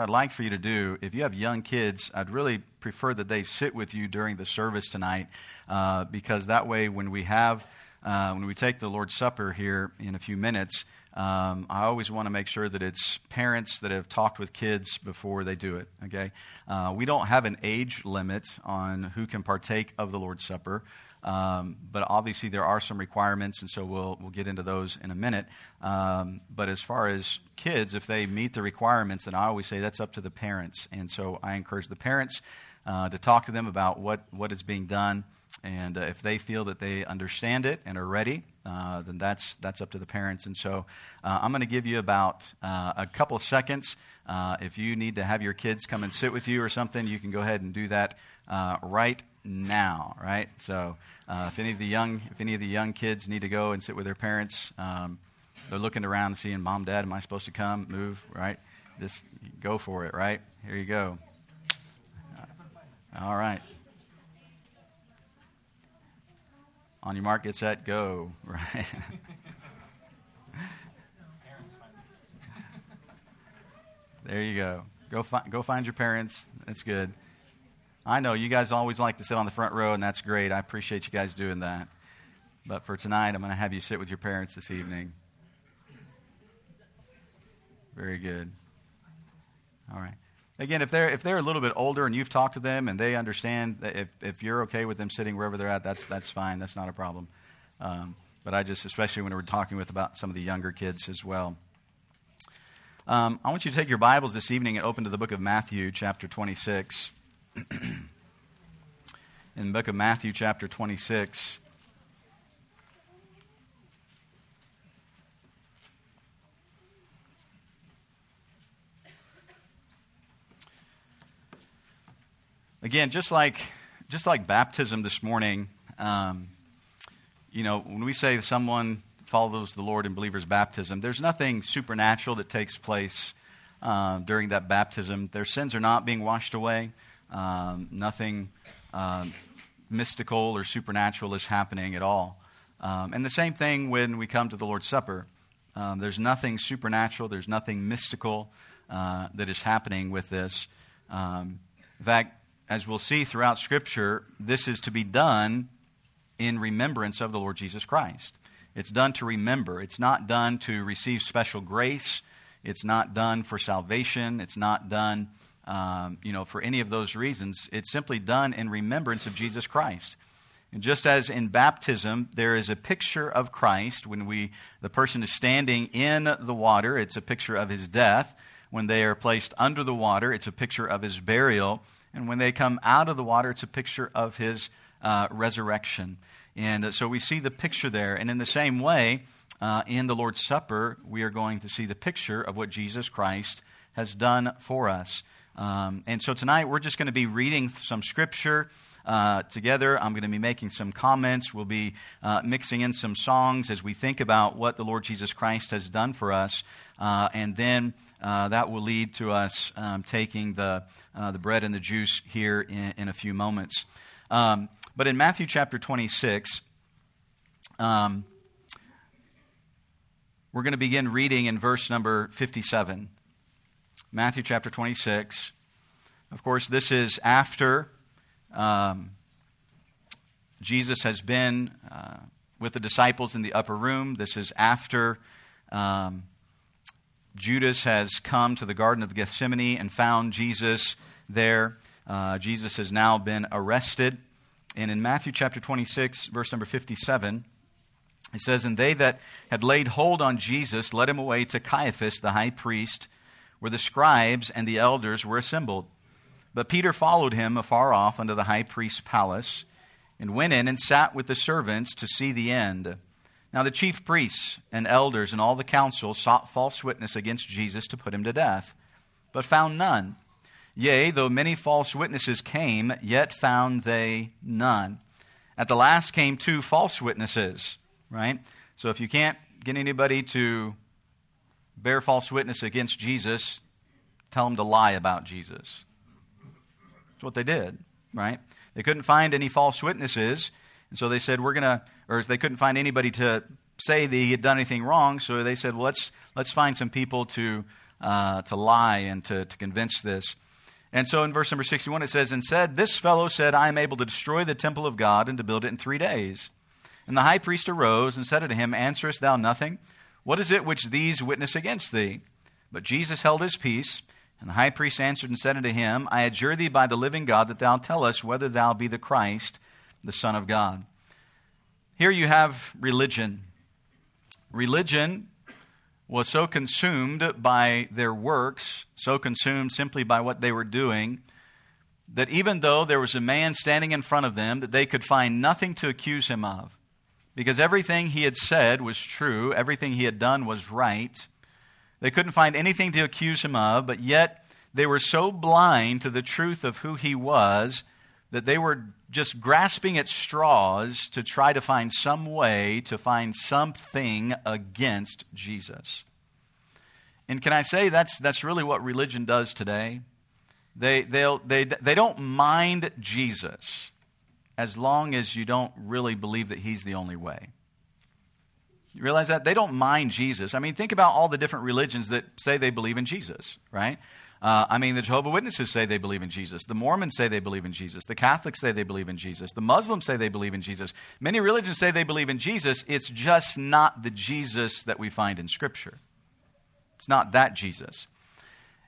I'd like for you to do, if you have young kids, I'd really prefer that they sit with you during the service tonight, uh, because that way, when we have, uh, when we take the Lord's Supper here in a few minutes, um, I always want to make sure that it's parents that have talked with kids before they do it. Okay, uh, we don't have an age limit on who can partake of the Lord's Supper. Um, but obviously, there are some requirements, and so we'll, we'll get into those in a minute. Um, but as far as kids, if they meet the requirements, then I always say that's up to the parents. And so I encourage the parents uh, to talk to them about what, what is being done. And uh, if they feel that they understand it and are ready, uh, then that's, that's up to the parents. And so uh, I'm going to give you about uh, a couple of seconds. Uh, if you need to have your kids come and sit with you or something, you can go ahead and do that right now, right? So uh, if any of the young if any of the young kids need to go and sit with their parents, um, they're looking around seeing mom, dad, am I supposed to come? Move, right? Just go for it, right? Here you go. All right. On your mark, get set, go. Right. there you go. Go, fi- go find your parents. That's good. I know you guys always like to sit on the front row, and that's great. I appreciate you guys doing that. But for tonight, I'm going to have you sit with your parents this evening. Very good. All right. Again, if they're if they're a little bit older and you've talked to them and they understand that if, if you're okay with them sitting wherever they're at, that's that's fine. That's not a problem. Um, but I just, especially when we're talking with about some of the younger kids as well. Um, I want you to take your Bibles this evening and open to the book of Matthew, chapter 26. in the book of Matthew, chapter 26. Again, just like, just like baptism this morning, um, you know, when we say someone follows the Lord in believer's baptism, there's nothing supernatural that takes place uh, during that baptism. Their sins are not being washed away. Um, nothing um, mystical or supernatural is happening at all. Um, and the same thing when we come to the Lord's Supper. Um, there's nothing supernatural, there's nothing mystical uh, that is happening with this. Um, in fact, as we'll see throughout Scripture, this is to be done in remembrance of the Lord Jesus Christ. It's done to remember. It's not done to receive special grace. It's not done for salvation. It's not done um, you know, for any of those reasons. It's simply done in remembrance of Jesus Christ. And just as in baptism, there is a picture of Christ when we, the person is standing in the water, it's a picture of his death. When they are placed under the water, it's a picture of his burial. And when they come out of the water, it's a picture of his uh, resurrection. And uh, so we see the picture there. And in the same way, uh, in the Lord's Supper, we are going to see the picture of what Jesus Christ has done for us. Um, and so tonight we're just going to be reading some scripture. Uh, together. I'm going to be making some comments. We'll be uh, mixing in some songs as we think about what the Lord Jesus Christ has done for us. Uh, and then uh, that will lead to us um, taking the, uh, the bread and the juice here in, in a few moments. Um, but in Matthew chapter 26, um, we're going to begin reading in verse number 57. Matthew chapter 26. Of course, this is after um, Jesus has been uh, with the disciples in the upper room. This is after um, Judas has come to the Garden of Gethsemane and found Jesus there. Uh, Jesus has now been arrested. And in Matthew chapter 26, verse number 57, it says, And they that had laid hold on Jesus led him away to Caiaphas, the high priest where the scribes and the elders were assembled. But Peter followed him afar off unto the high priest's palace, and went in and sat with the servants to see the end. Now the chief priests and elders and all the council sought false witness against Jesus to put him to death, but found none. Yea, though many false witnesses came, yet found they none. At the last came two false witnesses, right? So if you can't get anybody to bear false witness against Jesus, tell them to lie about Jesus. That's what they did, right? They couldn't find any false witnesses, and so they said, We're going to, or they couldn't find anybody to say that he had done anything wrong, so they said, Well, let's, let's find some people to uh, to lie and to, to convince this. And so in verse number 61, it says, And said, This fellow said, I am able to destroy the temple of God and to build it in three days. And the high priest arose and said unto him, Answerest thou nothing? What is it which these witness against thee? But Jesus held his peace. And the high priest answered and said unto him, I adjure thee by the living God that thou tell us whether thou be the Christ, the Son of God. Here you have religion. Religion was so consumed by their works, so consumed simply by what they were doing, that even though there was a man standing in front of them that they could find nothing to accuse him of, because everything he had said was true, everything he had done was right, they couldn't find anything to accuse him of, but yet they were so blind to the truth of who he was that they were just grasping at straws to try to find some way to find something against Jesus. And can I say that's, that's really what religion does today? They, they'll, they, they don't mind Jesus as long as you don't really believe that he's the only way. You realize that? They don't mind Jesus. I mean, think about all the different religions that say they believe in Jesus, right? Uh, I mean, the Jehovah Witnesses say they believe in Jesus. The Mormons say they believe in Jesus. The Catholics say they believe in Jesus. The Muslims say they believe in Jesus. Many religions say they believe in Jesus. It's just not the Jesus that we find in Scripture. It's not that Jesus.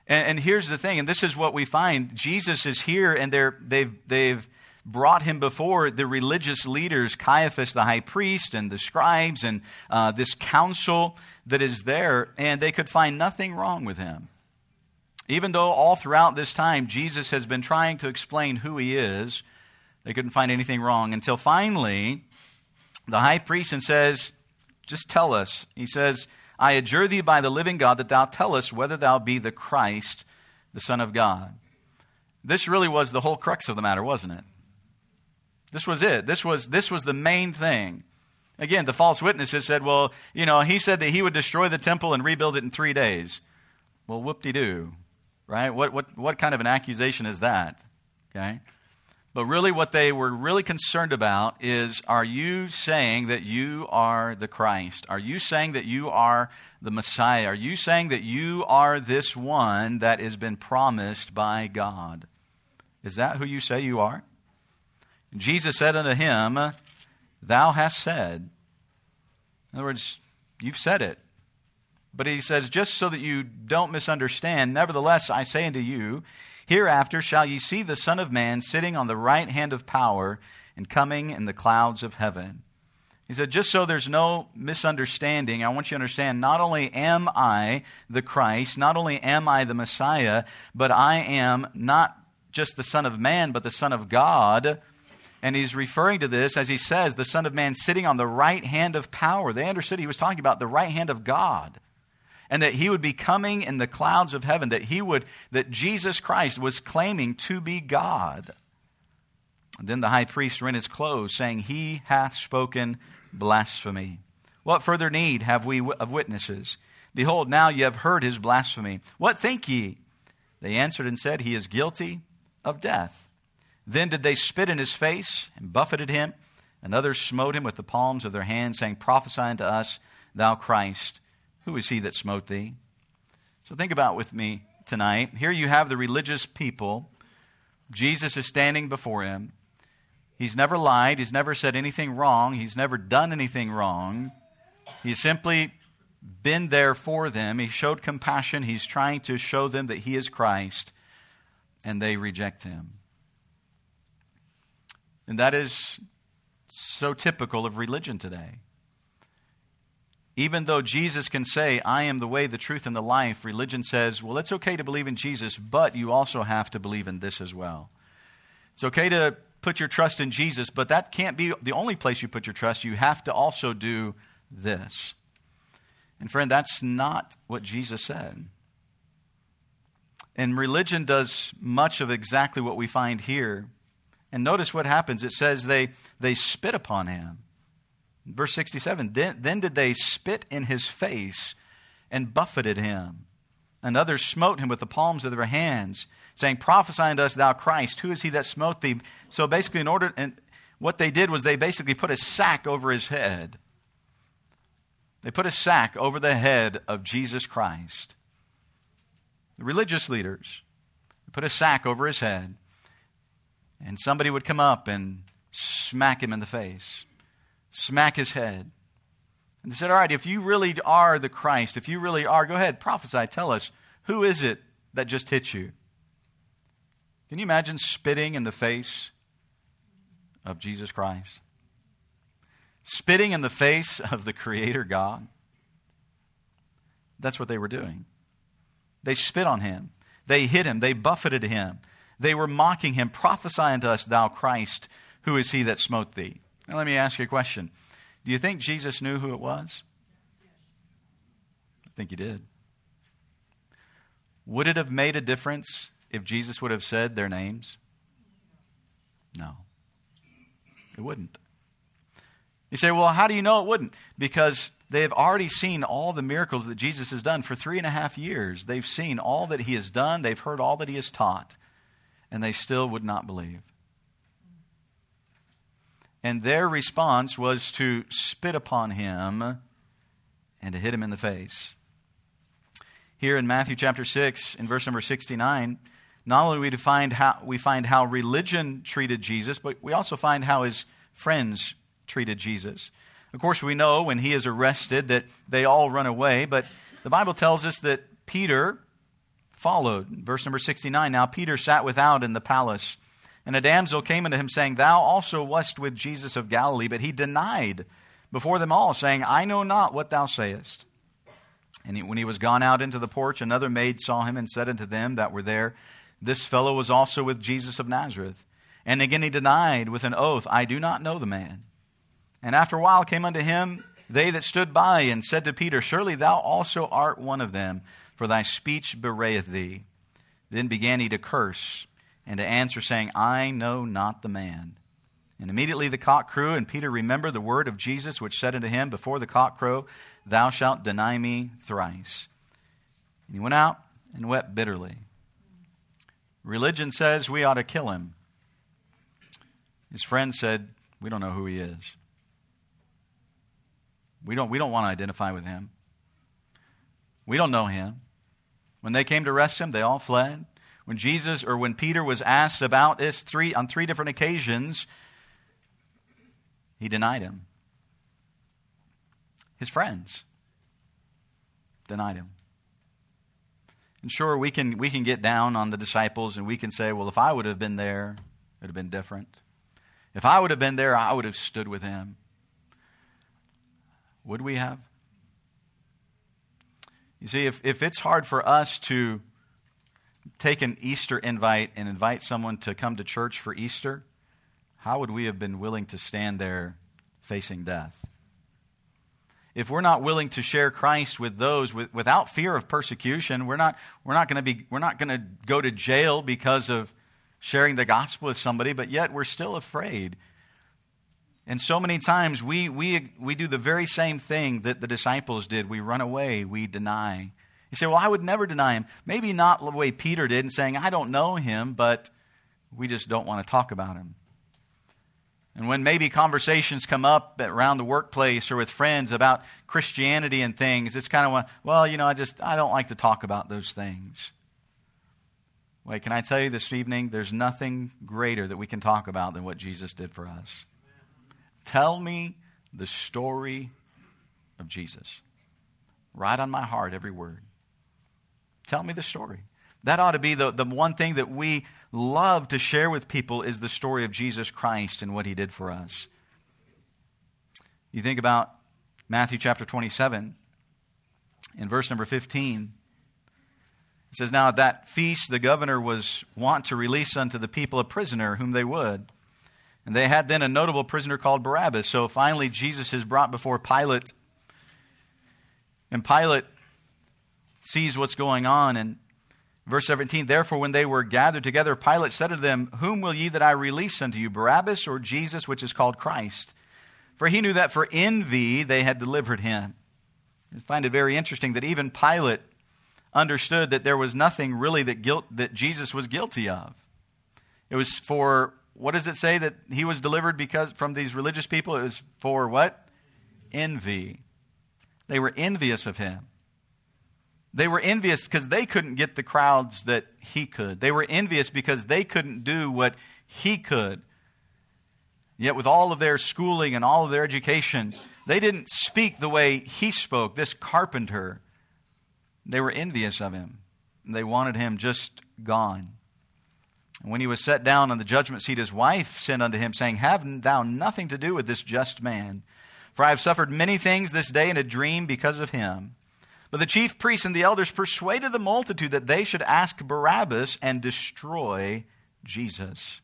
And, and here's the thing, and this is what we find Jesus is here, and they're, they've, they've brought him before the religious leaders, Caiaphas the high priest, and the scribes, and uh, this council that is there, and they could find nothing wrong with him. Even though all throughout this time Jesus has been trying to explain who he is, they couldn't find anything wrong until finally the high priest and says, Just tell us. He says, I adjure thee by the living God that thou tell us whether thou be the Christ, the Son of God. This really was the whole crux of the matter, wasn't it? This was it. This was, this was the main thing. Again, the false witnesses said, well, you know, he said that he would destroy the temple and rebuild it in three days. Well, whoop de doo right? What, what, what kind of an accusation is that? Okay? But really, what they were really concerned about is are you saying that you are the Christ? Are you saying that you are the Messiah? Are you saying that you are this one that has been promised by God? Is that who you say you are? Jesus said unto him, Thou hast said. In other words, you've said it. But he says, just so that you don't misunderstand, nevertheless I say unto you, hereafter shall ye see the Son of Man sitting on the right hand of power and coming in the clouds of heaven. He said, just so there's no misunderstanding, I want you to understand not only am I the Christ, not only am I the Messiah, but I am not just the Son of Man, but the Son of God. And he's referring to this, as he says, the Son of Man sitting on the right hand of power. They understood he was talking about the right hand of God and that he would be coming in the clouds of heaven, that he would, that Jesus Christ was claiming to be God. Then the high priest rent his clothes, saying, He hath spoken blasphemy. What further need have we of witnesses? Behold, now ye have heard his blasphemy. What think ye? They answered and said, He is guilty of death. Then did they spit in his face and buffeted him, and others smote him with the palms of their hands, saying, Prophesy unto us, thou Christ. Who is he that smote thee? So think about with me tonight. Here you have the religious people. Jesus is standing before him. He's never lied. He's never said anything wrong. He's never done anything wrong. He's simply been there for them. He showed compassion. He's trying to show them that he is Christ, and they reject him. And that is so typical of religion today. Even though Jesus can say, I am the way, the truth, and the life, religion says, well, it's okay to believe in Jesus, but you also have to believe in this as well. It's okay to put your trust in Jesus, but that can't be the only place you put your trust. You have to also do this. And friend, that's not what Jesus said. And religion does much of exactly what we find here. And notice what happens. It says they, they spit upon him. Verse 67 Then then did they spit in his face and buffeted him. And others smote him with the palms of their hands, saying, Prophesy unto us, thou Christ, who is he that smote thee? So basically, in order, and what they did was they basically put a sack over his head. They put a sack over the head of Jesus Christ. the religious leaders, put a sack over his head, and somebody would come up and smack him in the face, smack his head. And they said, All right, if you really are the Christ, if you really are, go ahead, prophesy, tell us, who is it that just hit you? Can you imagine spitting in the face of Jesus Christ? Spitting in the face of the Creator God? That's what they were doing. They spit on him. They hit him. They buffeted him. They were mocking him. Prophesy unto us, thou Christ, who is he that smote thee? Now, let me ask you a question. Do you think Jesus knew who it was? I think he did. Would it have made a difference if Jesus would have said their names? No. It wouldn't. You say, well, how do you know it wouldn't? Because they have already seen all the miracles that Jesus has done for three and a half years. They've seen all that he has done, they've heard all that he has taught, and they still would not believe. And their response was to spit upon him and to hit him in the face. Here in Matthew chapter 6, in verse number 69, not only we find how, we find how religion treated Jesus, but we also find how his friends treated Jesus. Of course, we know when he is arrested that they all run away, but the Bible tells us that Peter followed. Verse number 69 Now Peter sat without in the palace, and a damsel came unto him, saying, Thou also wast with Jesus of Galilee. But he denied before them all, saying, I know not what thou sayest. And when he was gone out into the porch, another maid saw him and said unto them that were there, This fellow was also with Jesus of Nazareth. And again he denied with an oath, I do not know the man. And after a while came unto him they that stood by and said to Peter, Surely thou also art one of them, for thy speech bewrayeth thee. Then began he to curse and to answer, saying, I know not the man. And immediately the cock crew, and Peter remembered the word of Jesus, which said unto him, Before the cock crow, thou shalt deny me thrice. And he went out and wept bitterly. Religion says we ought to kill him. His friend said, We don't know who he is. We don't, we don't want to identify with him. We don't know him. When they came to arrest him, they all fled. When Jesus or when Peter was asked about this three, on three different occasions, he denied him. His friends denied him. And sure, we can, we can get down on the disciples and we can say, well, if I would have been there, it would have been different. If I would have been there, I would have stood with him. Would we have? You see, if, if it's hard for us to take an Easter invite and invite someone to come to church for Easter, how would we have been willing to stand there facing death? If we're not willing to share Christ with those with, without fear of persecution, we're not, we're not going to be we're not going to go to jail because of sharing the gospel with somebody, but yet we're still afraid and so many times we, we, we do the very same thing that the disciples did. We run away, we deny. You say, Well, I would never deny him. Maybe not the way Peter did, and saying, I don't know him, but we just don't want to talk about him. And when maybe conversations come up around the workplace or with friends about Christianity and things, it's kind of, well, you know, I just, I don't like to talk about those things. Wait, can I tell you this evening, there's nothing greater that we can talk about than what Jesus did for us. Tell me the story of Jesus. Write on my heart every word. Tell me the story. That ought to be the, the one thing that we love to share with people is the story of Jesus Christ and what he did for us. You think about Matthew chapter 27, in verse number 15. It says, Now at that feast the governor was wont to release unto the people a prisoner whom they would. And they had then a notable prisoner called Barabbas. So finally, Jesus is brought before Pilate. And Pilate sees what's going on. And verse 17 Therefore, when they were gathered together, Pilate said to them, Whom will ye that I release unto you, Barabbas or Jesus, which is called Christ? For he knew that for envy they had delivered him. I find it very interesting that even Pilate understood that there was nothing really that, guilt, that Jesus was guilty of. It was for what does it say that he was delivered because from these religious people? It was for what? Envy. They were envious of him. They were envious because they couldn't get the crowds that he could. They were envious because they couldn't do what he could. Yet, with all of their schooling and all of their education, they didn't speak the way he spoke, this carpenter. They were envious of him. They wanted him just gone. And when he was set down on the judgment seat, his wife sent unto him, saying, Have thou nothing to do with this just man? For I have suffered many things this day in a dream because of him. But the chief priests and the elders persuaded the multitude that they should ask Barabbas and destroy Jesus.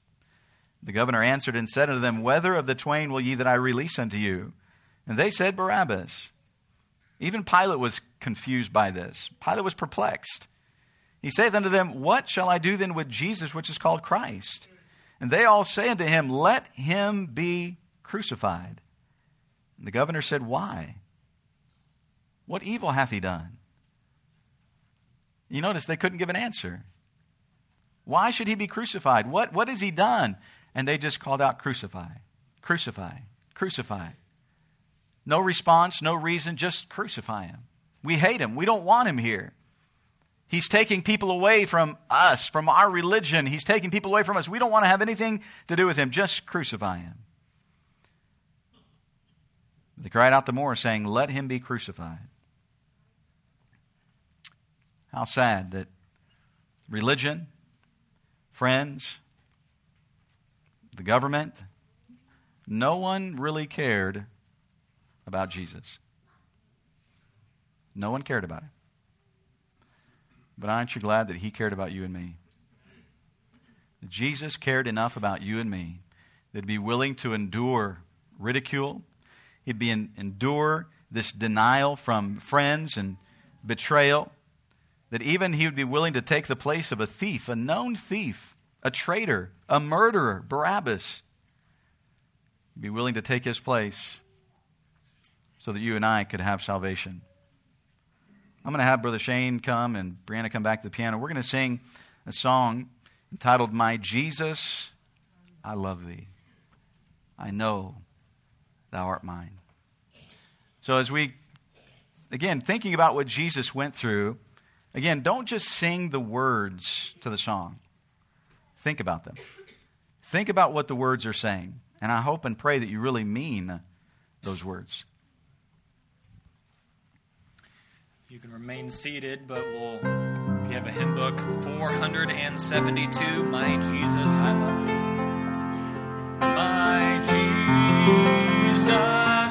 The governor answered and said unto them, Whether of the twain will ye that I release unto you? And they said, Barabbas. Even Pilate was confused by this. Pilate was perplexed. He saith unto them, What shall I do then with Jesus, which is called Christ? And they all say unto him, Let him be crucified. And the governor said, Why? What evil hath he done? You notice they couldn't give an answer. Why should he be crucified? What, what has he done? And they just called out, Crucify, crucify, crucify. No response, no reason, just crucify him. We hate him. We don't want him here. He's taking people away from us, from our religion. He's taking people away from us. We don't want to have anything to do with him. Just crucify him. They cried out the more, saying, Let him be crucified. How sad that religion, friends, the government, no one really cared about Jesus. No one cared about him. But aren't you glad that he cared about you and me? Jesus cared enough about you and me that he'd be willing to endure ridicule, he'd be in, endure this denial from friends and betrayal, that even he would be willing to take the place of a thief, a known thief, a traitor, a murderer, Barabbas. He'd be willing to take his place so that you and I could have salvation. I'm going to have Brother Shane come and Brianna come back to the piano. We're going to sing a song entitled My Jesus, I Love Thee. I know thou art mine. So, as we, again, thinking about what Jesus went through, again, don't just sing the words to the song, think about them. Think about what the words are saying. And I hope and pray that you really mean those words. You can remain seated, but we'll, if you have a hymn book, 472, My Jesus, I Love Thee. My Jesus, I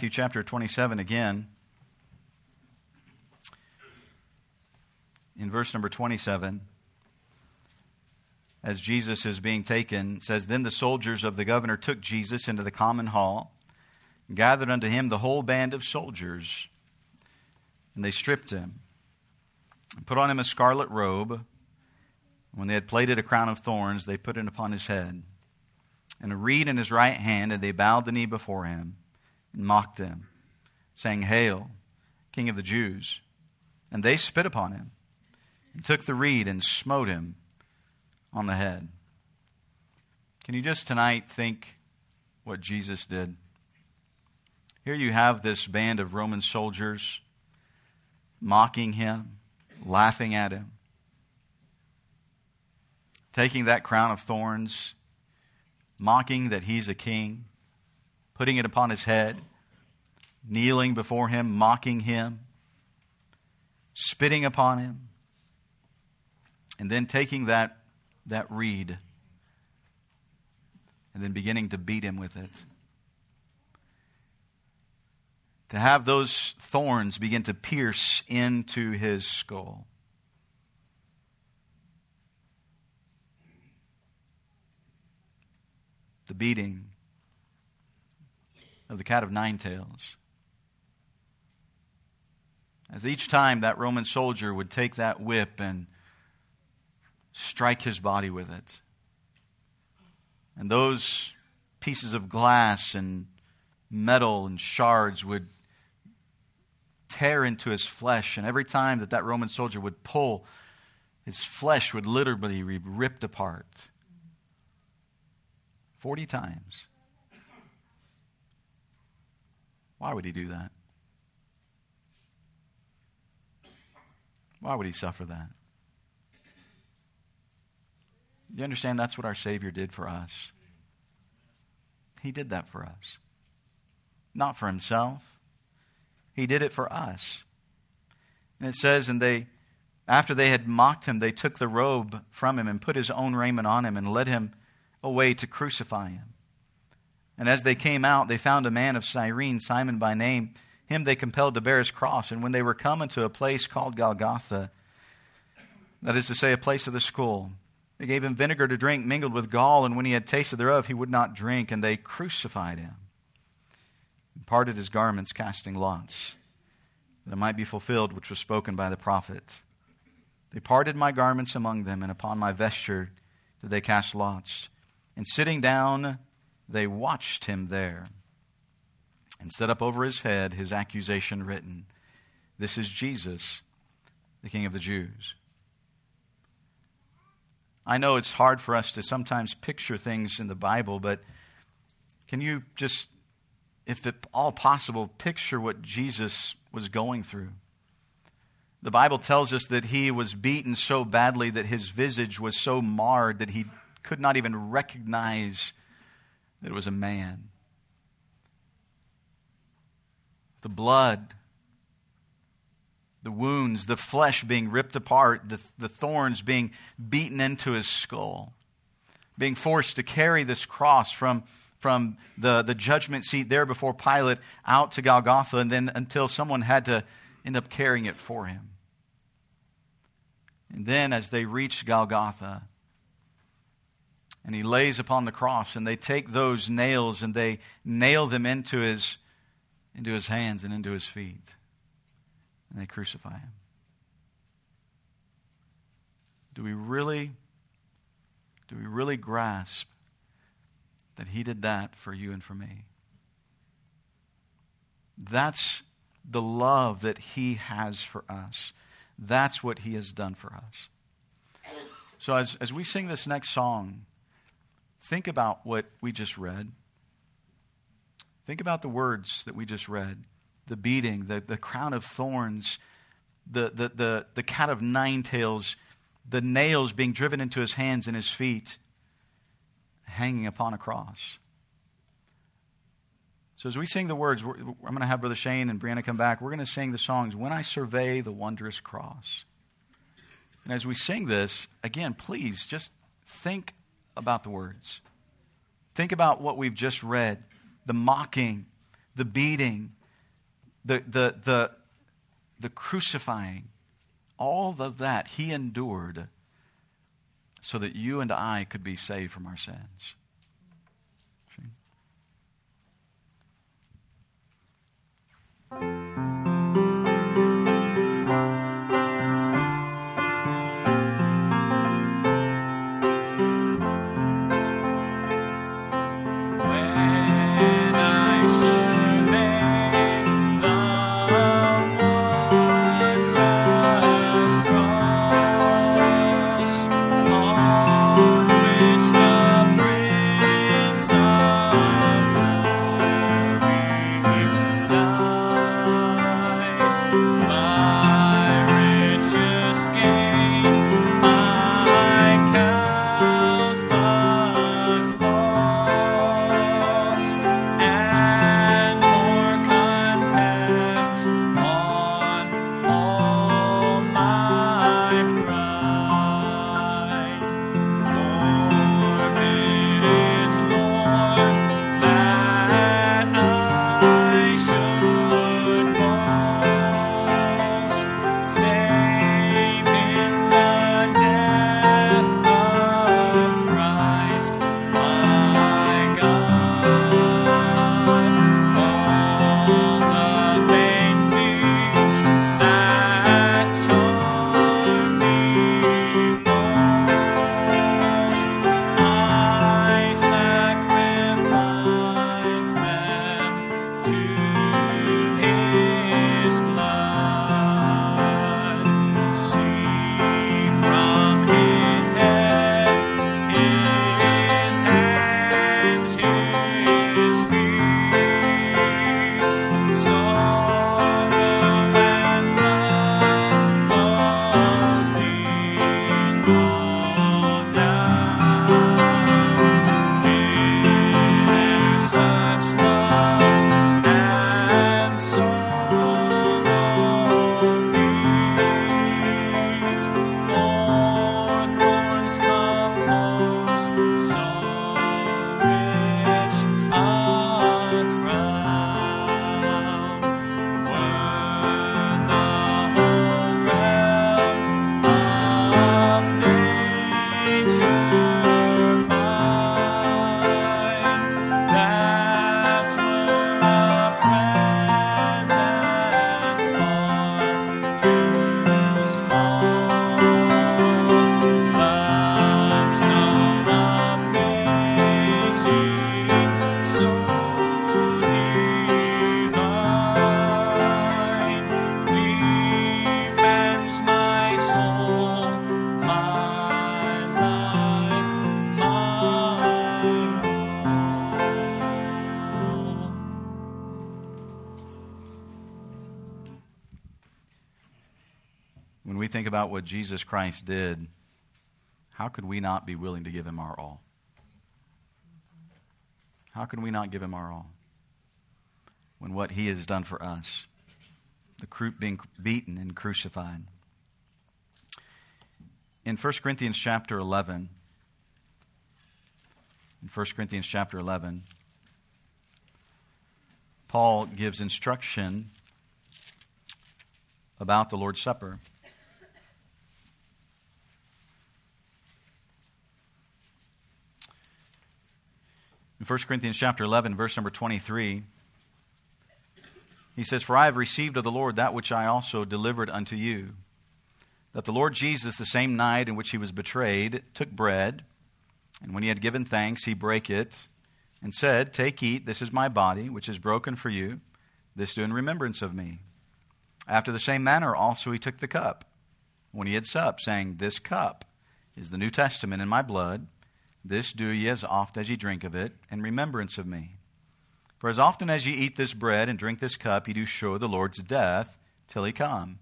Matthew chapter 27 again, in verse number 27, as Jesus is being taken, says, Then the soldiers of the governor took Jesus into the common hall, and gathered unto him the whole band of soldiers, and they stripped him, and put on him a scarlet robe. When they had plaited a crown of thorns, they put it upon his head, and a reed in his right hand, and they bowed the knee before him, and mocked them, saying, Hail, King of the Jews! And they spit upon him, and took the reed, and smote him on the head. Can you just tonight think what Jesus did? Here you have this band of Roman soldiers mocking him, laughing at him, taking that crown of thorns, mocking that he's a king, putting it upon his head, kneeling before him, mocking him, spitting upon him, and then taking that that reed and then beginning to beat him with it. To have those thorns begin to pierce into his skull. The beating of the cat of nine tails. As each time that Roman soldier would take that whip and strike his body with it. And those pieces of glass and metal and shards would tear into his flesh. And every time that that Roman soldier would pull, his flesh would literally be ripped apart. 40 times. Why would he do that? Why would he suffer that? You understand that's what our Savior did for us? He did that for us. Not for himself. He did it for us. And it says, and they, after they had mocked him, they took the robe from him and put his own raiment on him and led him away to crucify him. And as they came out, they found a man of Cyrene, Simon by name. Him they compelled to bear his cross. And when they were come into a place called Golgotha, that is to say, a place of the skull, they gave him vinegar to drink mingled with gall, and when he had tasted thereof, he would not drink, and they crucified him. And parted his garments, casting lots, that it might be fulfilled which was spoken by the prophet. They parted my garments among them, and upon my vesture did they cast lots. And sitting down, they watched him there, and set up over his head his accusation written This is Jesus, the King of the Jews. I know it's hard for us to sometimes picture things in the Bible, but can you just, if at all possible, picture what Jesus was going through? The Bible tells us that he was beaten so badly that his visage was so marred that he could not even recognize that it was a man. The blood the wounds, the flesh being ripped apart, the, the thorns being beaten into his skull, being forced to carry this cross from, from the, the judgment seat there before Pilate out to Golgotha, and then until someone had to end up carrying it for him. And then as they reached Golgotha, and he lays upon the cross, and they take those nails and they nail them into his, into his hands and into his feet and they crucify him. Do we really do we really grasp that he did that for you and for me? That's the love that he has for us. That's what he has done for us. So, as, as we sing this next song, think about what we just read. Think about the words that we just read the beating, the, the crown of thorns, the, the, the, the cat of nine tails, the nails being driven into his hands and his feet, hanging upon a cross. So, as we sing the words, I'm going to have Brother Shane and Brianna come back. We're going to sing the songs, When I Survey the Wondrous Cross. And as we sing this, again, please just think about the words. Think about what we've just read the mocking, the beating, the, the, the, the crucifying, all of that he endured so that you and I could be saved from our sins. about what Jesus Christ did, how could we not be willing to give him our all? How can we not give him our all? When what he has done for us, the being beaten and crucified. In 1 Corinthians chapter 11, in 1 Corinthians chapter 11, Paul gives instruction about the Lord's Supper. In 1 Corinthians chapter 11, verse number 23, he says, For I have received of the Lord that which I also delivered unto you. That the Lord Jesus, the same night in which he was betrayed, took bread, and when he had given thanks, he brake it, and said, Take, eat, this is my body, which is broken for you. This do in remembrance of me. After the same manner also he took the cup, when he had supped, saying, This cup is the New Testament in my blood. This do ye as oft as ye drink of it, in remembrance of me. For as often as ye eat this bread and drink this cup, ye do show the Lord's death till he come.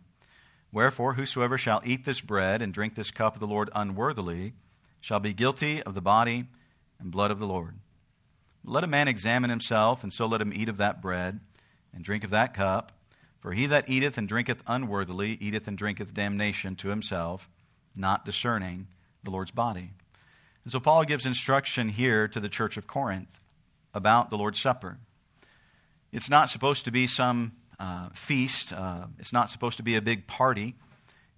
Wherefore, whosoever shall eat this bread and drink this cup of the Lord unworthily shall be guilty of the body and blood of the Lord. Let a man examine himself, and so let him eat of that bread and drink of that cup. For he that eateth and drinketh unworthily eateth and drinketh damnation to himself, not discerning the Lord's body. And so Paul gives instruction here to the church of Corinth about the Lord's Supper. It's not supposed to be some uh, feast, uh, it's not supposed to be a big party.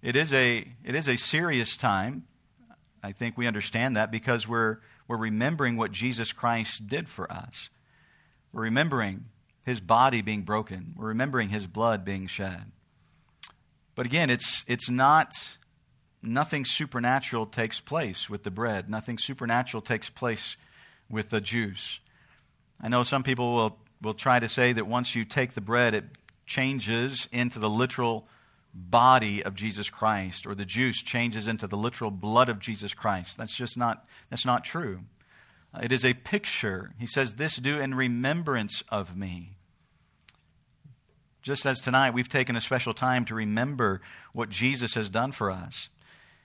It is a, it is a serious time. I think we understand that because we're, we're remembering what Jesus Christ did for us. We're remembering his body being broken, we're remembering his blood being shed. But again, it's, it's not, nothing supernatural takes place with the bread, nothing supernatural takes place with the juice. I know some people will, will try to say that once you take the bread, it changes into the literal body of Jesus Christ, or the juice changes into the literal blood of Jesus Christ. That's just not, that's not true. Uh, it is a picture. He says, This do in remembrance of me. Just as tonight we've taken a special time to remember what Jesus has done for us.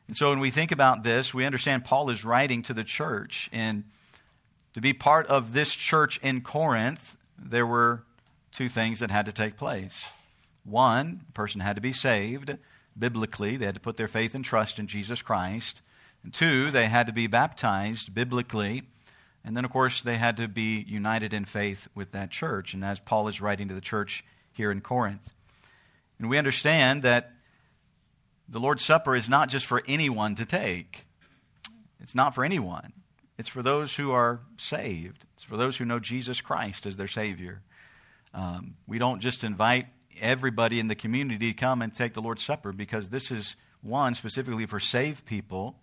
And so when we think about this, we understand Paul is writing to the church. And to be part of this church in Corinth, there were two things that had to take place. One, a person had to be saved biblically, they had to put their faith and trust in Jesus Christ. And two, they had to be baptized biblically. And then, of course, they had to be united in faith with that church. And as Paul is writing to the church here in Corinth. And we understand that the Lord's Supper is not just for anyone to take, it's not for anyone. It's for those who are saved, it's for those who know Jesus Christ as their Savior. Um, we don't just invite everybody in the community to come and take the Lord's Supper because this is one specifically for saved people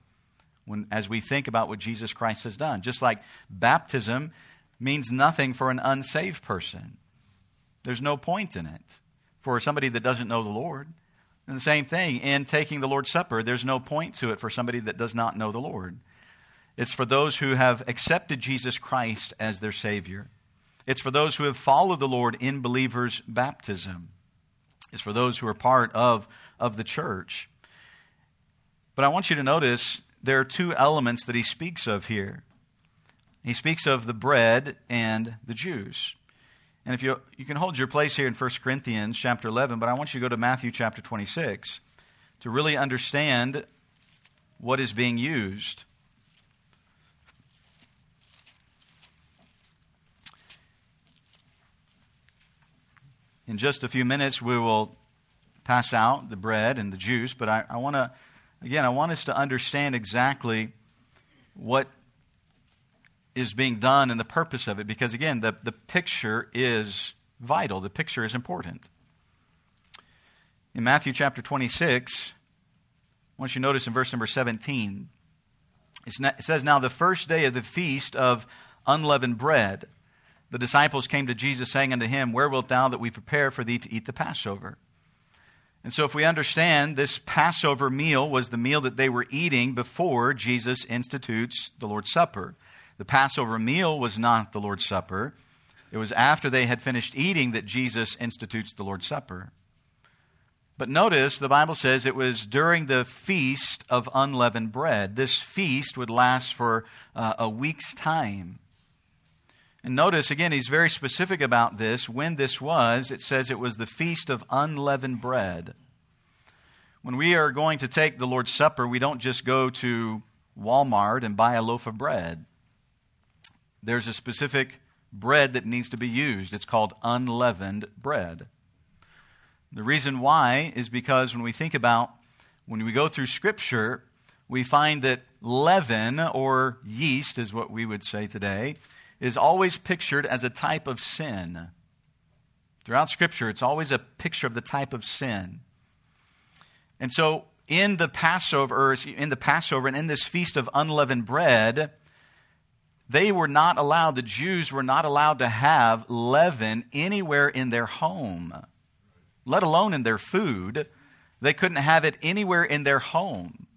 when, as we think about what Jesus Christ has done. Just like baptism means nothing for an unsaved person. There's no point in it for somebody that doesn't know the Lord. And the same thing in taking the Lord's Supper, there's no point to it for somebody that does not know the Lord. It's for those who have accepted Jesus Christ as their Savior. It's for those who have followed the Lord in believers' baptism. It's for those who are part of, of the church. But I want you to notice there are two elements that he speaks of here. He speaks of the bread and the juice. And if you, you can hold your place here in 1 Corinthians chapter 11, but I want you to go to Matthew chapter 26 to really understand what is being used. In just a few minutes, we will pass out the bread and the juice, but I, I want to, again, I want us to understand exactly what is being done and the purpose of it because, again, the, the picture is vital, the picture is important. In Matthew chapter 26, once you notice in verse number 17, it says, Now the first day of the feast of unleavened bread, the disciples came to Jesus, saying unto him, Where wilt thou that we prepare for thee to eat the Passover? And so, if we understand this Passover meal was the meal that they were eating before Jesus institutes the Lord's Supper. The Passover meal was not the Lord's Supper. It was after they had finished eating that Jesus institutes the Lord's Supper. But notice the Bible says it was during the feast of unleavened bread. This feast would last for uh, a week's time. And notice again, he's very specific about this. When this was, it says it was the feast of unleavened bread. When we are going to take the Lord's Supper, we don't just go to Walmart and buy a loaf of bread there's a specific bread that needs to be used. It's called unleavened bread. The reason why is because when we think about, when we go through Scripture, we find that leaven, or yeast, is what we would say today, is always pictured as a type of sin. Throughout Scripture, it's always a picture of the type of sin. And so, in the Passover, in the Passover, and in this feast of unleavened bread, they were not allowed, the Jews were not allowed to have leaven anywhere in their home, let alone in their food. They couldn't have it anywhere in their home.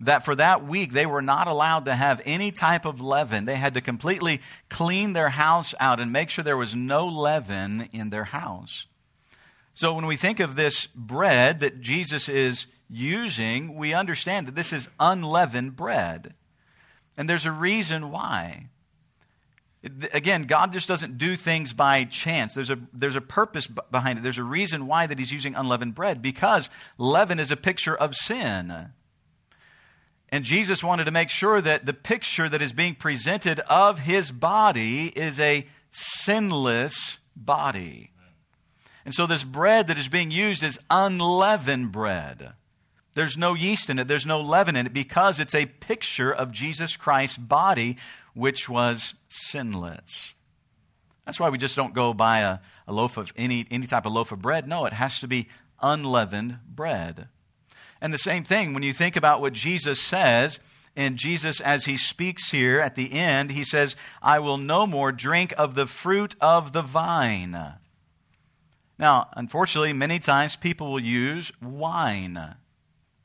That for that week, they were not allowed to have any type of leaven. They had to completely clean their house out and make sure there was no leaven in their house. So when we think of this bread that Jesus is using, we understand that this is unleavened bread. And there's a reason why. Again, God just doesn't do things by chance. There's a, there's a purpose behind it. There's a reason why that he's using unleavened bread because leaven is a picture of sin. And Jesus wanted to make sure that the picture that is being presented of his body is a sinless body. And so, this bread that is being used is unleavened bread. There's no yeast in it, there's no leaven in it because it's a picture of Jesus Christ's body, which was sinless. That's why we just don't go buy a, a loaf of any, any type of loaf of bread. No, it has to be unleavened bread. And the same thing, when you think about what Jesus says, and Jesus, as he speaks here at the end, he says, I will no more drink of the fruit of the vine. Now, unfortunately, many times people will use wine.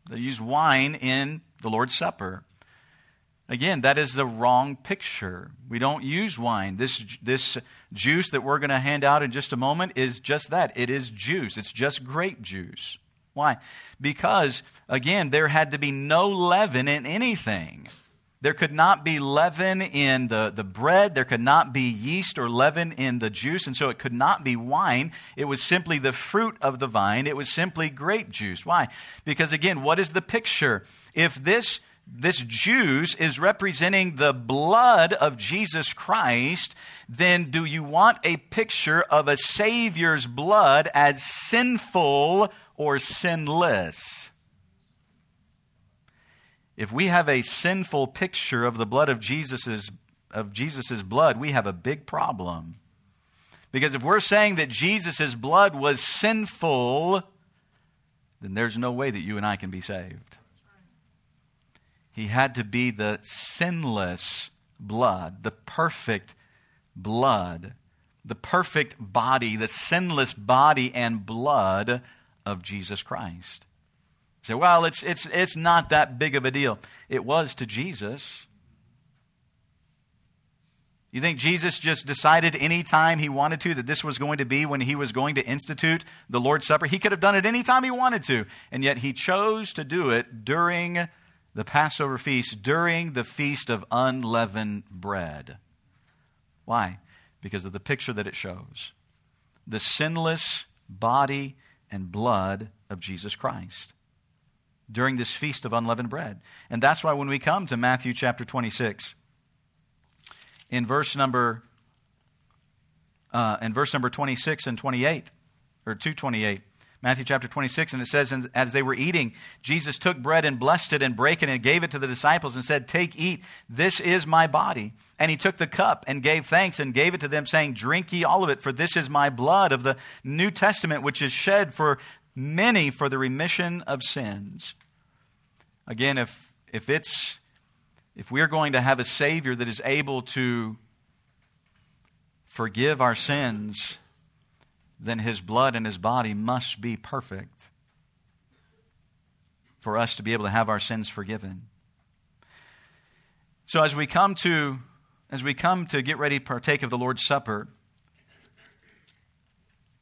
They use wine in the Lord's Supper. Again, that is the wrong picture. We don't use wine. This, this juice that we're going to hand out in just a moment is just that it is juice, it's just grape juice. Why? Because, again, there had to be no leaven in anything. There could not be leaven in the, the bread. There could not be yeast or leaven in the juice. And so it could not be wine. It was simply the fruit of the vine. It was simply grape juice. Why? Because, again, what is the picture? If this this juice is representing the blood of Jesus Christ, then do you want a picture of a Savior's blood as sinful or sinless? If we have a sinful picture of the blood of Jesus' of Jesus's blood, we have a big problem. Because if we're saying that Jesus' blood was sinful, then there's no way that you and I can be saved. He had to be the sinless blood, the perfect blood, the perfect body, the sinless body and blood of Jesus Christ. You say, well, it's, it's, it's not that big of a deal. It was to Jesus. You think Jesus just decided any time he wanted to that this was going to be when he was going to institute the Lord's Supper? He could have done it any time he wanted to, and yet he chose to do it during the Passover feast during the feast of unleavened bread. Why? Because of the picture that it shows the sinless body and blood of Jesus Christ during this feast of unleavened bread. And that's why when we come to Matthew chapter 26, in verse number uh, in verse number 26 and 28, or 228, Matthew chapter 26, and it says, and As they were eating, Jesus took bread and blessed it and brake it and gave it to the disciples and said, Take, eat, this is my body. And he took the cup and gave thanks and gave it to them, saying, Drink ye all of it, for this is my blood of the New Testament, which is shed for many for the remission of sins. Again, if, if it's if we're going to have a Savior that is able to forgive our sins, then his blood and his body must be perfect for us to be able to have our sins forgiven. So as we come to as we come to get ready to partake of the Lord's Supper,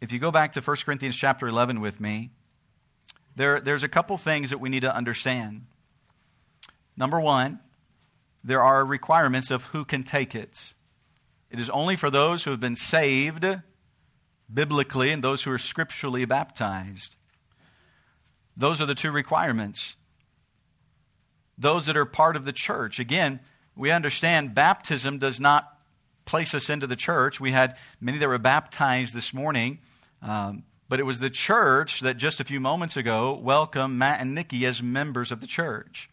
if you go back to 1 Corinthians chapter 11 with me, there, there's a couple things that we need to understand. Number one, there are requirements of who can take it. It is only for those who have been saved biblically and those who are scripturally baptized. Those are the two requirements. Those that are part of the church. Again, we understand baptism does not place us into the church. We had many that were baptized this morning, um, but it was the church that just a few moments ago welcomed Matt and Nikki as members of the church.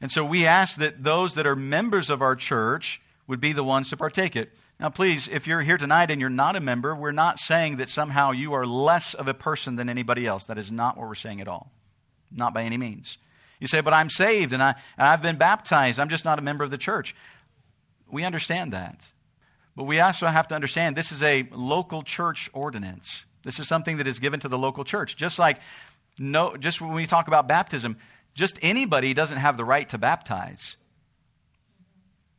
And so we ask that those that are members of our church would be the ones to partake it. Now, please, if you're here tonight and you're not a member, we're not saying that somehow you are less of a person than anybody else. That is not what we're saying at all. Not by any means. You say, but I'm saved and, I, and I've been baptized. I'm just not a member of the church. We understand that. But we also have to understand this is a local church ordinance. This is something that is given to the local church. Just like no, just when we talk about baptism, just anybody doesn't have the right to baptize.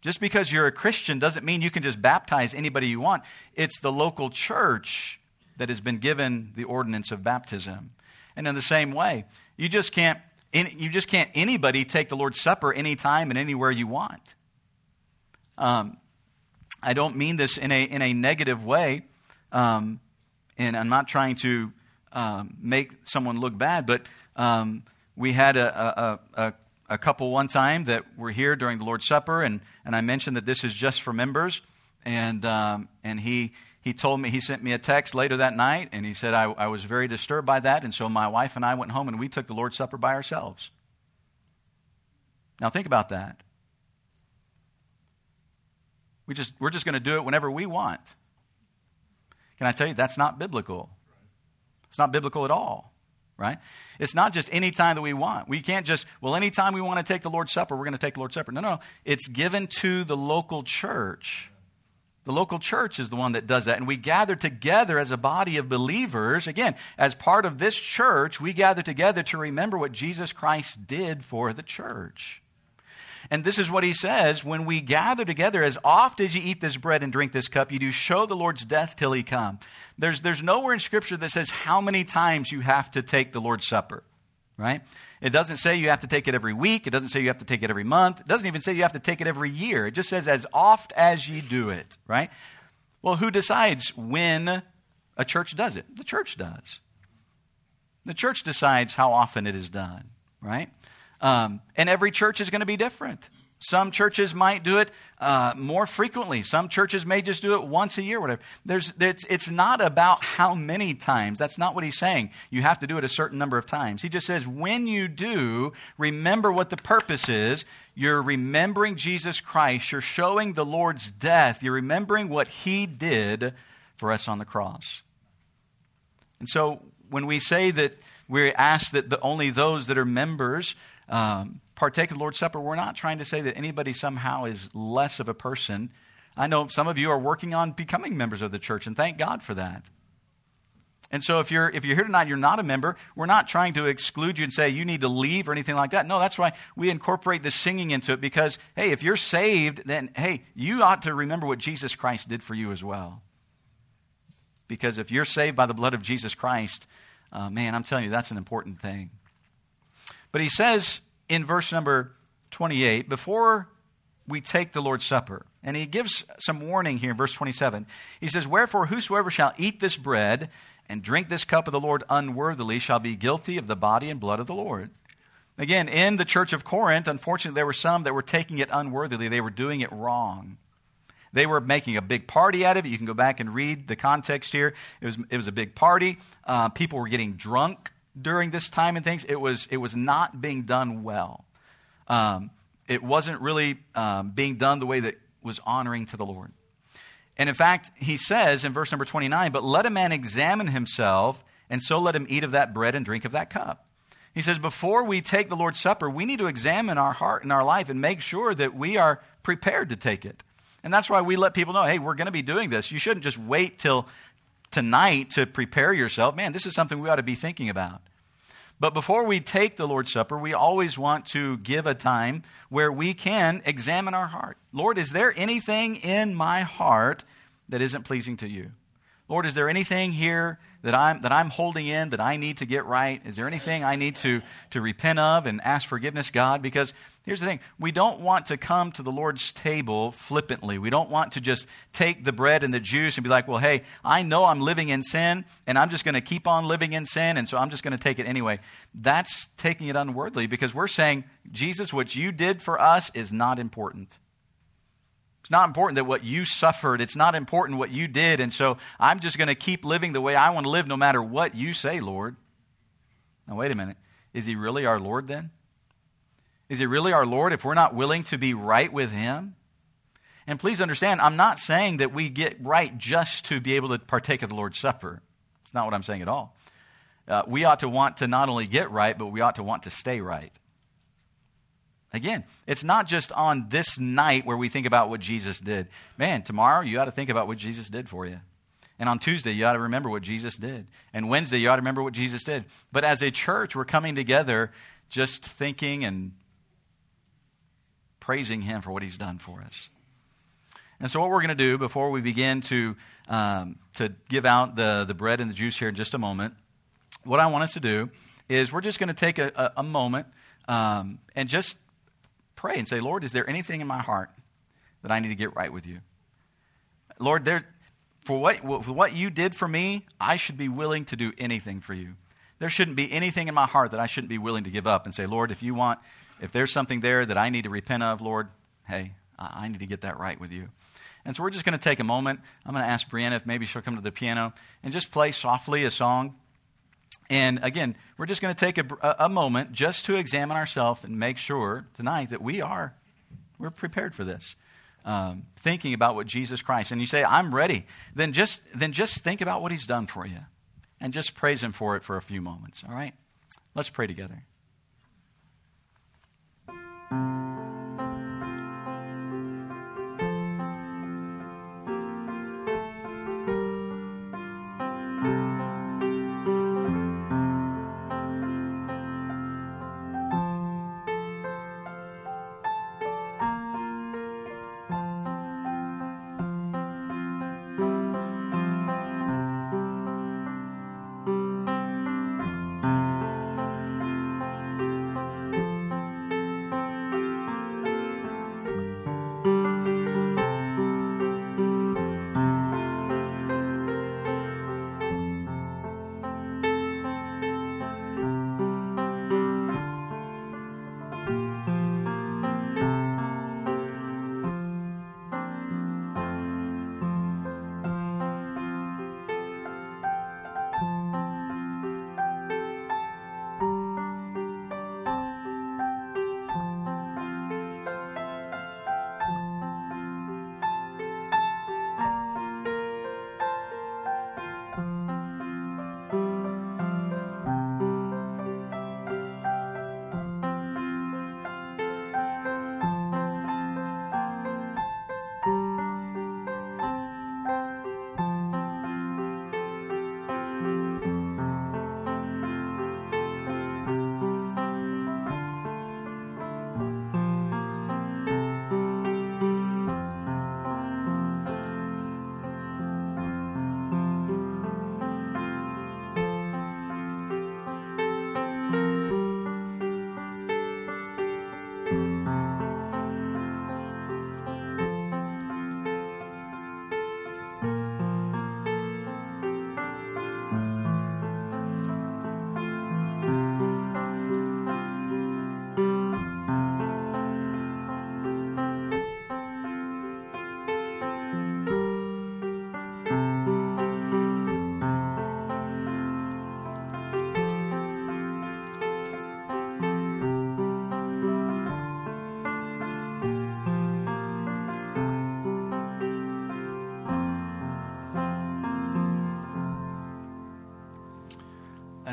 Just because you're a Christian doesn't mean you can just baptize anybody you want. It's the local church that has been given the ordinance of baptism. And in the same way, you just can't you just can't anybody take the Lord's Supper anytime and anywhere you want. Um, I don't mean this in a in a negative way, um, and I'm not trying to um, make someone look bad, but um, we had a, a, a, a couple one time that were here during the Lord's Supper, and, and I mentioned that this is just for members. And, um, and he, he told me, he sent me a text later that night, and he said, I, I was very disturbed by that. And so my wife and I went home and we took the Lord's Supper by ourselves. Now, think about that. We just, we're just going to do it whenever we want. Can I tell you, that's not biblical. It's not biblical at all, right? It's not just any time that we want. We can't just, well, anytime we want to take the Lord's Supper, we're going to take the Lord's Supper. No, no. It's given to the local church. The local church is the one that does that. And we gather together as a body of believers. Again, as part of this church, we gather together to remember what Jesus Christ did for the church. And this is what he says when we gather together, as oft as you eat this bread and drink this cup, you do show the Lord's death till he come. There's, there's nowhere in Scripture that says how many times you have to take the Lord's Supper, right? It doesn't say you have to take it every week. It doesn't say you have to take it every month. It doesn't even say you have to take it every year. It just says as oft as you do it, right? Well, who decides when a church does it? The church does. The church decides how often it is done, right? Um, and every church is going to be different. Some churches might do it uh, more frequently. Some churches may just do it once a year, whatever. There's, it's, it's not about how many times. That's not what he's saying. You have to do it a certain number of times. He just says, when you do, remember what the purpose is. You're remembering Jesus Christ. You're showing the Lord's death. You're remembering what he did for us on the cross. And so when we say that we ask that the, only those that are members um, partake of the Lord's Supper, we're not trying to say that anybody somehow is less of a person. I know some of you are working on becoming members of the church, and thank God for that. And so if you're if you're here tonight, you're not a member, we're not trying to exclude you and say you need to leave or anything like that. No, that's why we incorporate the singing into it because hey, if you're saved, then hey, you ought to remember what Jesus Christ did for you as well. Because if you're saved by the blood of Jesus Christ, uh, man, I'm telling you, that's an important thing. But he says in verse number 28, before we take the Lord's Supper, and he gives some warning here in verse 27. He says, Wherefore, whosoever shall eat this bread and drink this cup of the Lord unworthily shall be guilty of the body and blood of the Lord. Again, in the church of Corinth, unfortunately, there were some that were taking it unworthily. They were doing it wrong. They were making a big party out of it. You can go back and read the context here. It was, it was a big party. Uh, people were getting drunk during this time and things, it was, it was not being done well. Um, it wasn't really um, being done the way that was honoring to the Lord. And in fact, he says in verse number 29, but let a man examine himself, and so let him eat of that bread and drink of that cup. He says, before we take the Lord's Supper, we need to examine our heart and our life and make sure that we are prepared to take it. And that's why we let people know hey, we're going to be doing this. You shouldn't just wait till tonight to prepare yourself. Man, this is something we ought to be thinking about. But before we take the Lord's Supper, we always want to give a time where we can examine our heart. Lord, is there anything in my heart that isn't pleasing to you? Lord, is there anything here that I'm, that I'm holding in that I need to get right? Is there anything I need to, to repent of and ask forgiveness, God? Because here's the thing we don't want to come to the Lord's table flippantly. We don't want to just take the bread and the juice and be like, well, hey, I know I'm living in sin and I'm just going to keep on living in sin and so I'm just going to take it anyway. That's taking it unworthily because we're saying, Jesus, what you did for us is not important. It's not important that what you suffered. It's not important what you did. And so I'm just going to keep living the way I want to live no matter what you say, Lord. Now, wait a minute. Is he really our Lord then? Is he really our Lord if we're not willing to be right with him? And please understand, I'm not saying that we get right just to be able to partake of the Lord's Supper. It's not what I'm saying at all. Uh, we ought to want to not only get right, but we ought to want to stay right. Again, it's not just on this night where we think about what Jesus did. Man, tomorrow you ought to think about what Jesus did for you. And on Tuesday, you ought to remember what Jesus did. And Wednesday, you ought to remember what Jesus did. But as a church, we're coming together just thinking and praising Him for what He's done for us. And so, what we're going to do before we begin to, um, to give out the, the bread and the juice here in just a moment, what I want us to do is we're just going to take a, a, a moment um, and just pray and say, Lord, is there anything in my heart that I need to get right with you? Lord, there, for what, for what you did for me, I should be willing to do anything for you. There shouldn't be anything in my heart that I shouldn't be willing to give up and say, Lord, if you want, if there's something there that I need to repent of, Lord, hey, I need to get that right with you. And so we're just going to take a moment. I'm going to ask Brianna if maybe she'll come to the piano and just play softly a song. And again, we're just going to take a, a moment just to examine ourselves and make sure tonight that we are we're prepared for this. Um, thinking about what Jesus Christ, and you say, I'm ready, then just, then just think about what he's done for you and just praise him for it for a few moments, all right? Let's pray together. At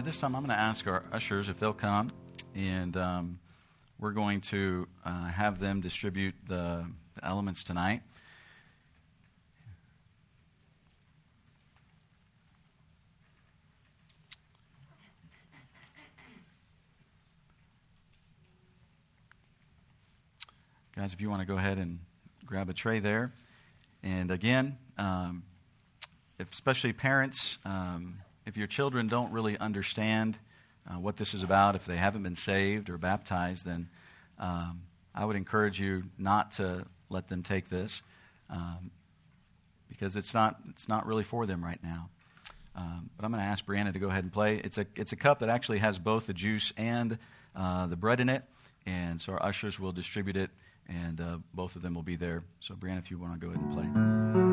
this time, I'm going to ask our ushers if they'll come, and um, we're going to uh, have them distribute the, the elements tonight. Guys, if you want to go ahead and grab a tray there. And again, um, especially parents, um, if your children don't really understand uh, what this is about, if they haven't been saved or baptized, then um, I would encourage you not to let them take this um, because it's not, it's not really for them right now. Um, but I'm going to ask Brianna to go ahead and play. It's a, it's a cup that actually has both the juice and uh, the bread in it. And so our ushers will distribute it, and uh, both of them will be there. So, Brianna, if you want to go ahead and play.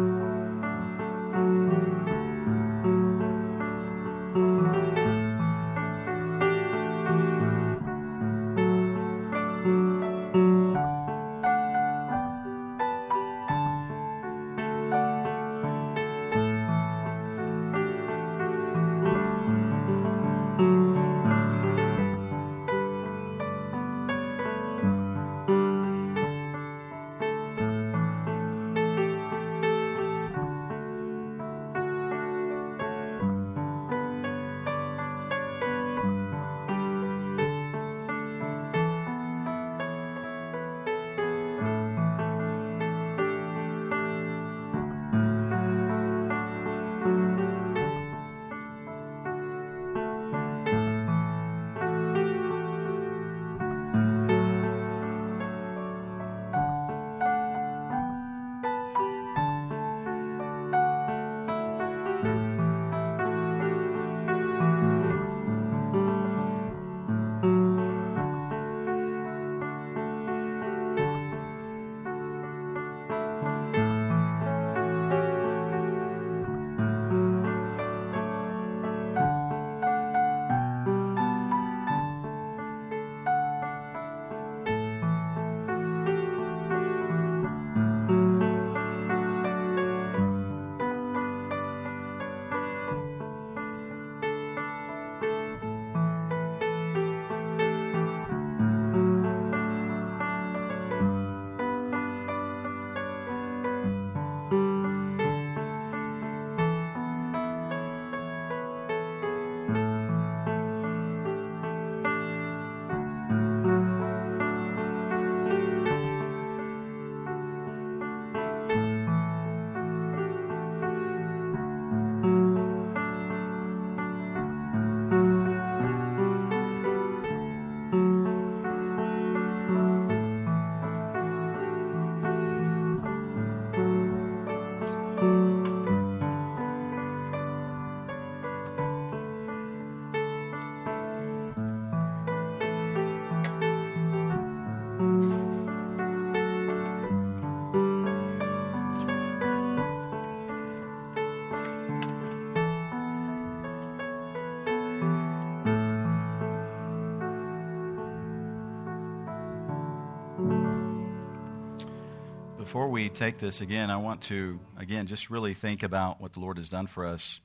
Before we take this again, I want to, again, just really think about what the Lord has done for us.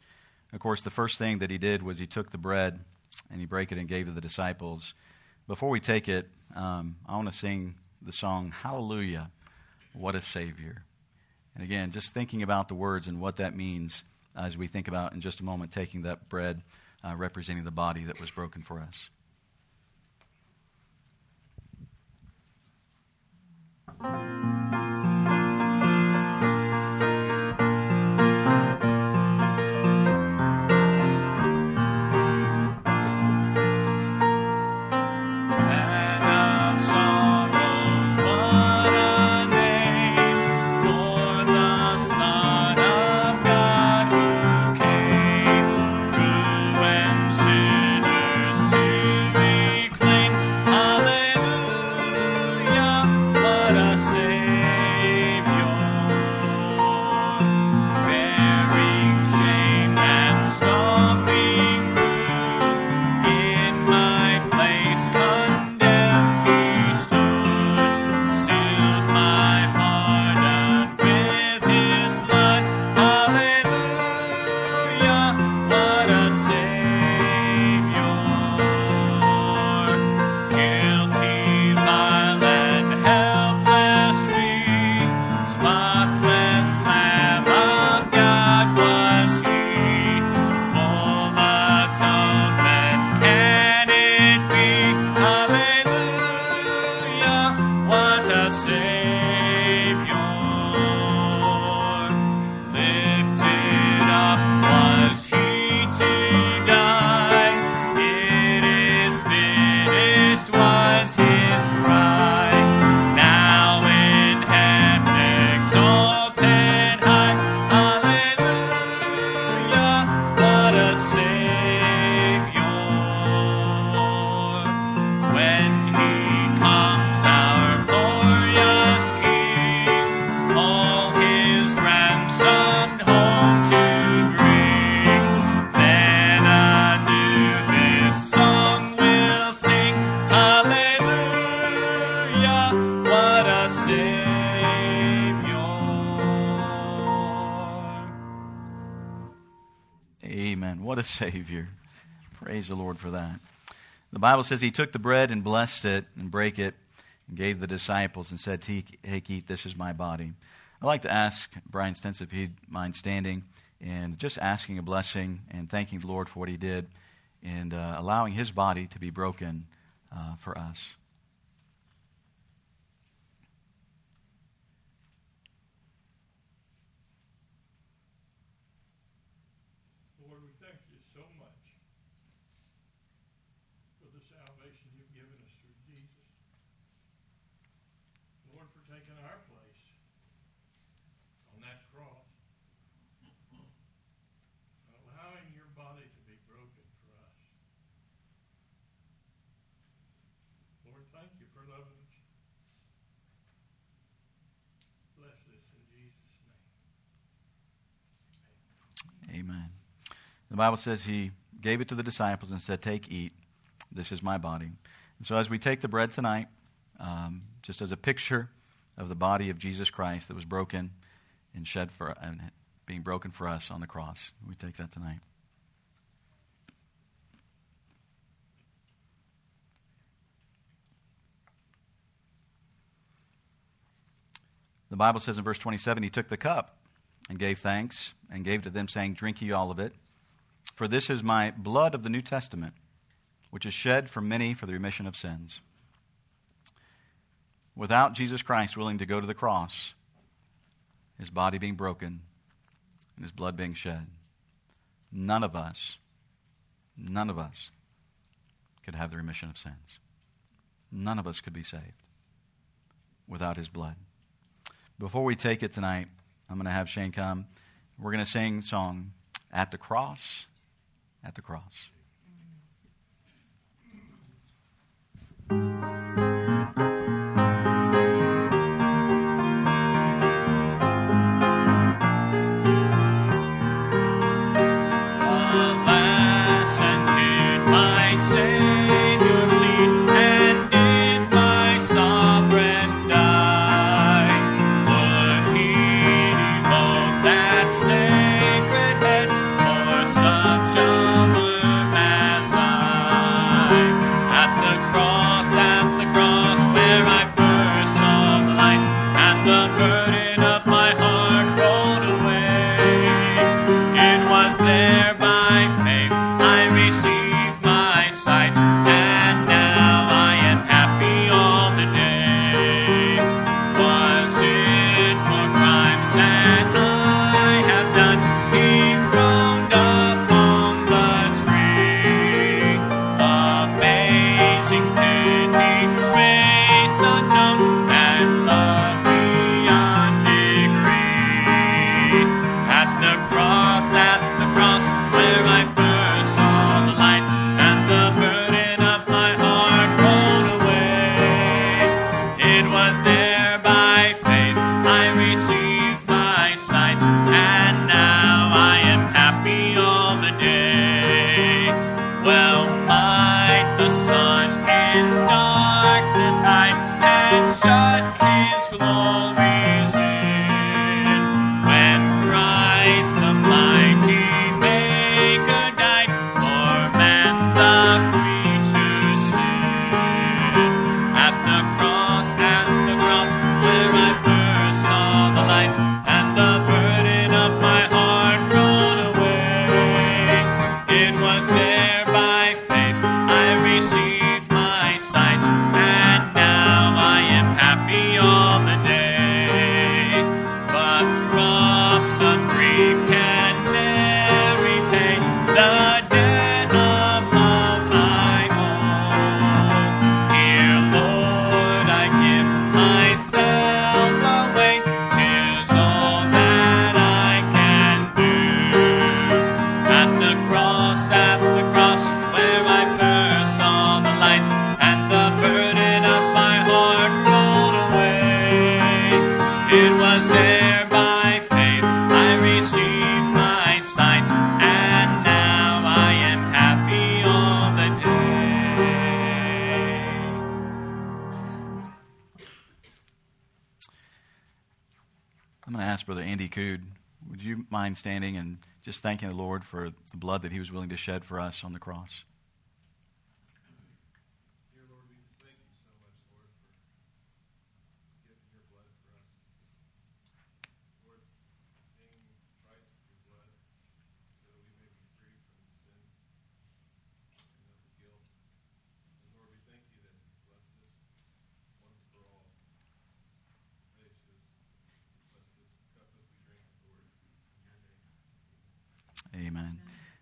Of course, the first thing that he did was he took the bread and he broke it and gave to the disciples. Before we take it, um, I want to sing the song, Hallelujah, What a Savior. And again, just thinking about the words and what that means as we think about in just a moment taking that bread uh, representing the body that was broken for us. For that. The Bible says he took the bread and blessed it and break it and gave the disciples and said, Take, eat, this is my body. I'd like to ask Brian Stentz if he'd mind standing and just asking a blessing and thanking the Lord for what he did and uh, allowing his body to be broken uh, for us. Amen. The Bible says he gave it to the disciples and said, Take, eat. This is my body. And so as we take the bread tonight, um, just as a picture of the body of Jesus Christ that was broken and shed for and being broken for us on the cross, we take that tonight. The Bible says in verse 27 he took the cup and gave thanks and gave to them, saying, Drink ye all of it. For this is my blood of the New Testament, which is shed for many for the remission of sins. Without Jesus Christ willing to go to the cross, his body being broken, and his blood being shed, none of us, none of us could have the remission of sins. None of us could be saved without his blood. Before we take it tonight, I'm going to have Shane come. We're going to sing song at the cross, at the cross. Mind standing and just thanking the Lord for the blood that he was willing to shed for us on the cross.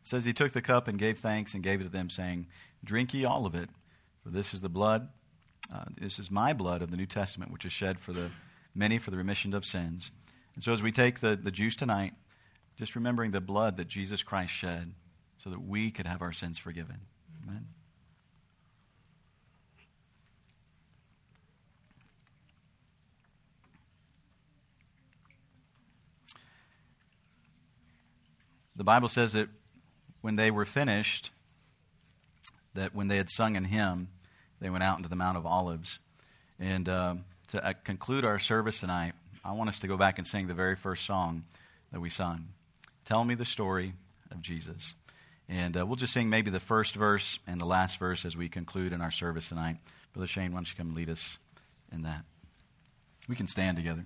It says he took the cup and gave thanks and gave it to them, saying, Drink ye all of it, for this is the blood. Uh, this is my blood of the New Testament, which is shed for the many for the remission of sins. And so, as we take the, the juice tonight, just remembering the blood that Jesus Christ shed so that we could have our sins forgiven. Amen. The Bible says that when they were finished, that when they had sung an hymn, they went out into the Mount of Olives. And uh, to uh, conclude our service tonight, I want us to go back and sing the very first song that we sung Tell Me the Story of Jesus. And uh, we'll just sing maybe the first verse and the last verse as we conclude in our service tonight. Brother Shane, why don't you come lead us in that? We can stand together.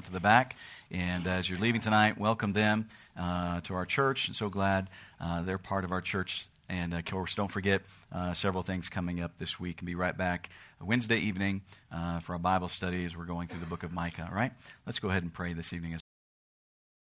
Out to the back. And as you're leaving tonight, welcome them uh, to our church. And so glad uh, they're part of our church. And of course, don't forget uh, several things coming up this week. And be right back Wednesday evening uh, for our Bible study as we're going through the book of Micah. All right? Let's go ahead and pray this evening.